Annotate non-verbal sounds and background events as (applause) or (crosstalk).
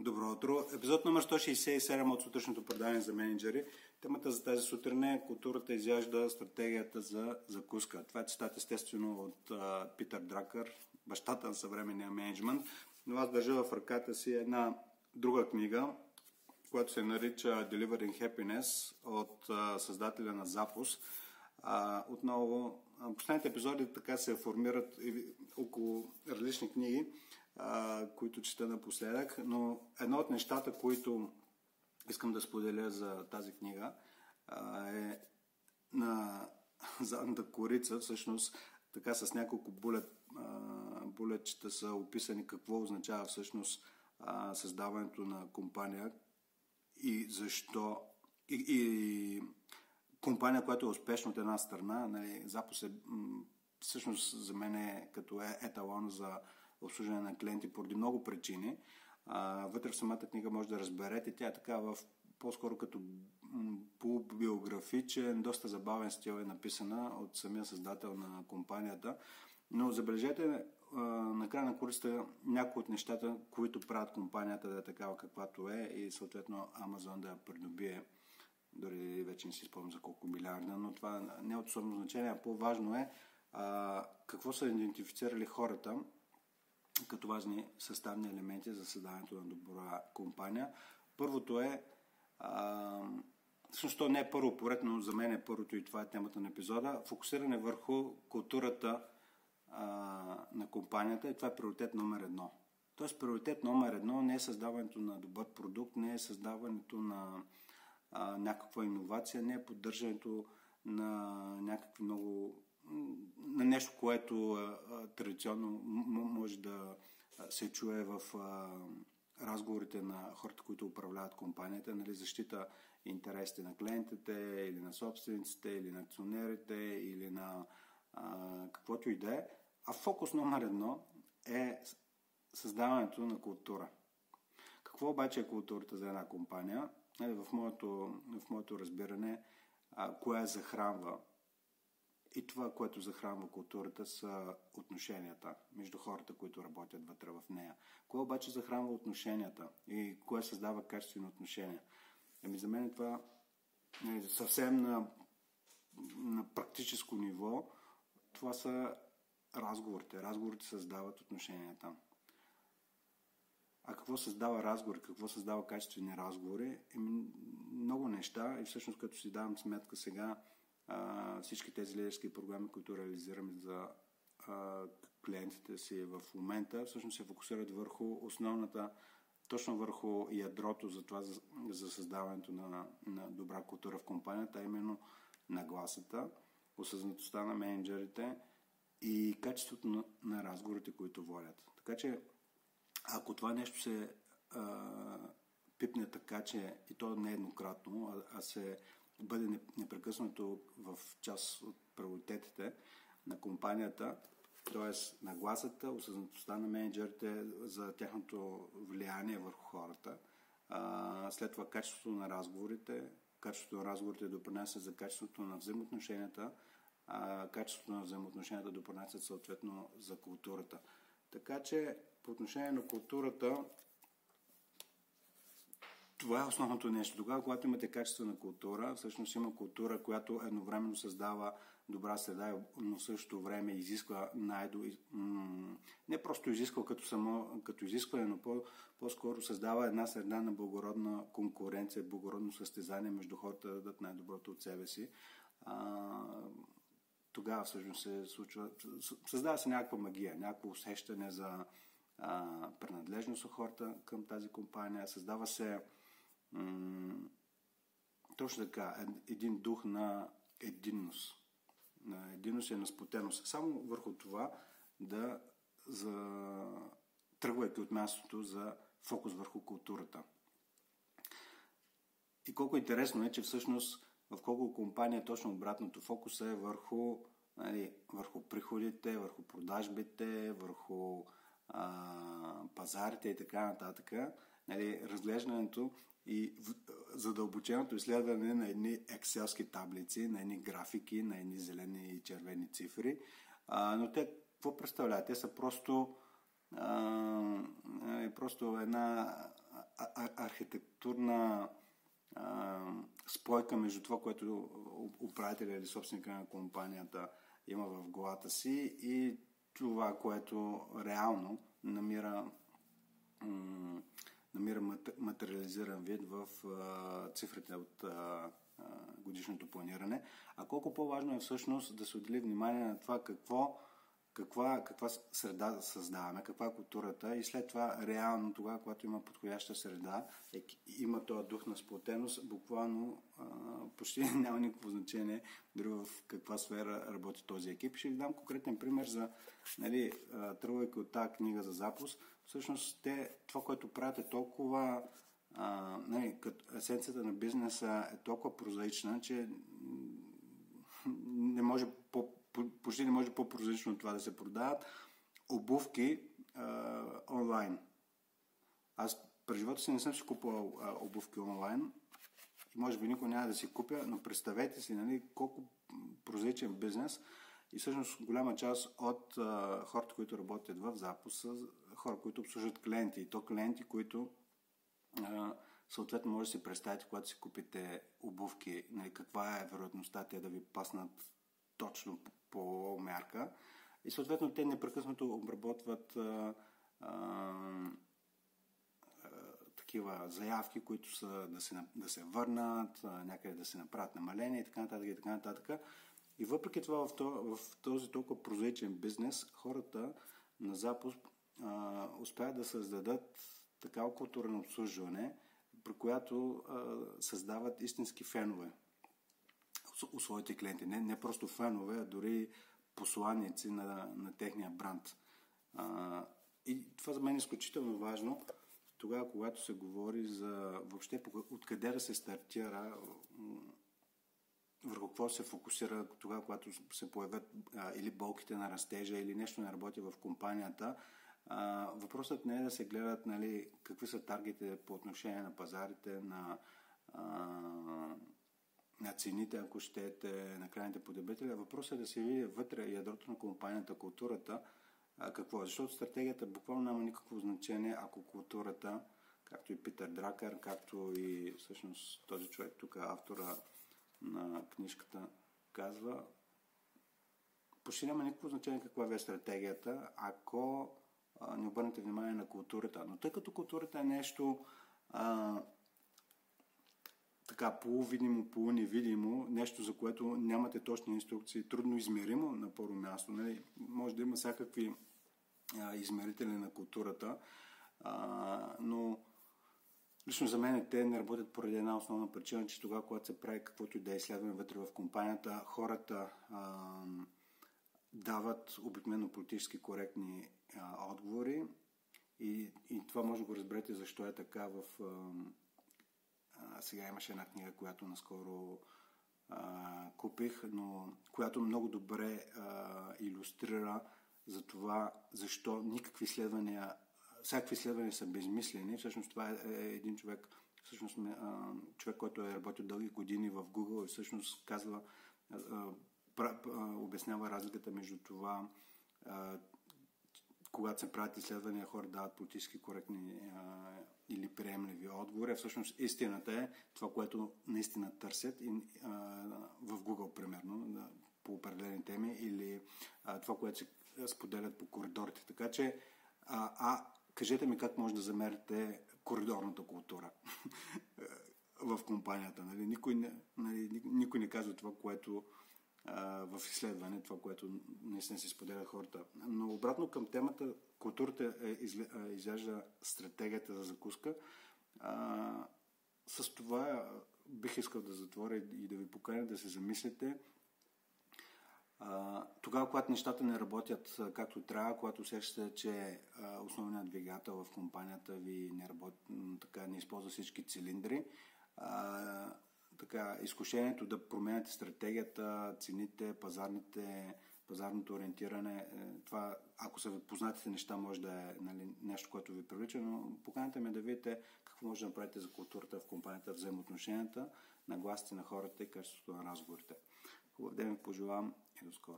Добро утро. Епизод номер 167 от сутрешното предаване за менеджери. Темата за тази сутрин е културата изяжда стратегията за закуска. Това е цитат естествено от а, Питър Дракър, бащата на съвременния менеджмент. Но аз държа в ръката си една друга книга, която се нарича Delivering Happiness от а, създателя на Запус. А, отново, последните епизоди така се формират около различни книги които чета напоследък, но едно от нещата, които искам да споделя за тази книга е на задната корица, всъщност така с няколко булет, булетчета са описани какво означава всъщност създаването на компания и защо и, и компания, която е успешна от една страна, нали, Запус е всъщност за мен е като е еталон за обслужване на клиенти поради много причини. Вътре в самата книга може да разберете. Тя е така в по-скоро като полубиографичен, доста забавен стил е написана от самия създател на компанията. Но забележете на края на курсата някои от нещата, които правят компанията да е такава каквато е и съответно Амазон да я придобие. Дори вече не си спомням за колко милиарда, но това не е от особено значение. По-важно е а, какво са идентифицирали хората като важни съставни елементи за създаването на добра компания. Първото е, а, всъщност не е първо поред, но за мен е първото и това е темата на епизода, фокусиране върху културата а, на компанията и това е приоритет номер едно. Тоест приоритет номер едно не е създаването на добър продукт, не е създаването на а, някаква иновация, не е поддържането на някакви много на нещо, което а, традиционно може да се чуе в а, разговорите на хората, които управляват компанията, нали, защита интересите на клиентите или на собствениците, или на акционерите, или на а, каквото и да е. А фокус номер едно е създаването на култура. Какво обаче е културата за една компания? Нали, в, моето, в моето разбиране, а, кое захранва и това, което захранва културата, са отношенията между хората, които работят вътре в нея. Кое обаче захранва отношенията и кое създава качествени отношения? Ами за мен това е съвсем на, на практическо ниво. Това са разговорите. Разговорите създават отношенията. А какво създава разговори, какво създава качествени разговори? Еми, много неща и всъщност като си давам сметка сега, всички тези лидерски програми, които реализираме за клиентите си в момента, всъщност се фокусират върху основната, точно върху ядрото за това, за, за създаването на, на добра култура в компанията, а именно нагласата, осъзнатостта на менеджерите и качеството на, на разговорите, които водят. Така че, ако това нещо се а, пипне така, че и то не еднократно, а, а се бъде непрекъснато в част от приоритетите на компанията, т.е. нагласата, осъзнатостта на менеджерите за тяхното влияние върху хората, след това качеството на разговорите, качеството на разговорите допринася за качеството на взаимоотношенията, а качеството на взаимоотношенията допринасят съответно за културата. Така че по отношение на културата това е основното нещо. Тогава, когато имате качествена култура, всъщност има култура, която едновременно създава добра среда, но в същото време изисква най-до... Не просто изисква като, само, като изискване, но по- по-скоро създава една среда на благородна конкуренция, благородно състезание между хората да дадат най-доброто от себе си. А, тогава всъщност се случва... Създава се някаква магия, някакво усещане за а, принадлежност от хората към тази компания. Създава се точно така, един дух на единност. На единност и на сплотеност. Само върху това да за... тръгвайки от мястото за фокус върху културата. И колко интересно е, че всъщност в колко компания точно обратното фокуса е върху, нали, върху приходите, върху продажбите, върху а, пазарите и така нататък. Нали, разглеждането и задълбоченото изследване на едни екселски таблици, на едни графики, на едни зелени и червени цифри. А, но те какво представляват? Те са просто, а, е, просто една архитектурна а, спойка между това, което управителя или собственика на компанията има в главата си и това, което реално намира, м- намира материализиран вид в цифрите от годишното планиране, а колко по-важно е всъщност да се отдели внимание на това какво каква, каква среда създаваме, каква е културата и след това реално тогава, когато има подходяща среда, е, има този дух на сплотеност, буквално а, почти (laughs) няма никакво значение дори в каква сфера работи този екип. Ще ви дам конкретен пример за, нали, тръгвайки от тази книга за запуск, всъщност те, това, което правят е толкова а, нали, като есенцията на бизнеса е толкова прозаична, че не може почти не може по-прозрачно това да се продават. Обувки а, онлайн. Аз през живота си не съм си купувал а, обувки онлайн и може би никой няма да си купя, но представете си нали, колко прозрачен бизнес и всъщност голяма част от а, хората, които работят в запус са хора, които обслужват клиенти. И то клиенти, които а, съответно може да си представите, когато си купите обувки, нали, каква е вероятността те да ви паснат точно по, мярка. И съответно те непрекъснато обработват а, а, а, такива заявки, които са да се, да се върнат, а, някъде да се направят намаления и така нататък и така нататък. И въпреки това в, то, в този толкова прозрачен бизнес, хората на запуск а, успяват да създадат такава култура на обслужване, при която а, създават истински фенове у своите клиенти. Не, не просто фенове, а дори посланици на, на техния бранд. А, и това за мен е изключително важно тогава, когато се говори за въобще откъде да се стартира, върху какво се фокусира тогава, когато се появят а, или болките на растежа, или нещо не работи в компанията. А, въпросът не е да се гледат нали, какви са таргетите по отношение на пазарите, на, а, на цените, ако щете, на крайните потребители. Въпросът е да се види вътре ядрото на компанията, културата, какво е. Защото стратегията буквално няма никакво значение, ако културата, както и Питър Дракър, както и всъщност този човек тук, автора на книжката, казва, почти няма никакво значение каква е стратегията, ако не обърнете внимание на културата. Но тъй като културата е нещо така полувидимо, полуневидимо, нещо за което нямате точни инструкции, трудно измеримо на първо място. Нали? Може да има всякакви а, измерители на културата, а, но лично за мен те не работят поради една основна причина, че тогава, когато се прави каквото и да е изследване вътре в компанията, хората а, дават обикновено политически коректни а, отговори и, и това може да го разберете защо е така в... А, сега имаше една книга, която наскоро а, купих, но която много добре а, иллюстрира за това защо никакви изследвания, всякакви изследвания са безмислени. Всъщност това е, е един човек, всъщност а, човек, който е работил дълги години в Google и всъщност казва, а, а, обяснява разликата между това когато се правят изследвания, хора дават политически коректни а, или приемливи отговори. Всъщност истината е това, което наистина търсят и, а, в Google, примерно, да, по определени теми или а, това, което се споделят по коридорите. Така че, а, а кажете ми как може да замерите коридорната култура (laughs) в компанията. Нали? Никой, не, нали, никой не казва това, което в изследване, това, което наистина се споделят хората. Но обратно към темата, културата е, изяжда стратегията за закуска. А, с това бих искал да затворя и да ви поканя да се замислите. А, тогава, когато нещата не работят както трябва, когато усещате, че основният двигател в компанията ви не, работи, така, не използва всички цилиндри, а, така, изкушението да променяте стратегията, цените, пазарните, пазарното ориентиране. Е, това, ако са познатите неща, може да е нали, нещо, което ви привлича, но поканите ме да видите какво може да направите за културата в компанията, взаимоотношенията, нагласите на хората и качеството на разговорите. Хубав ден ви пожелавам и до скоро.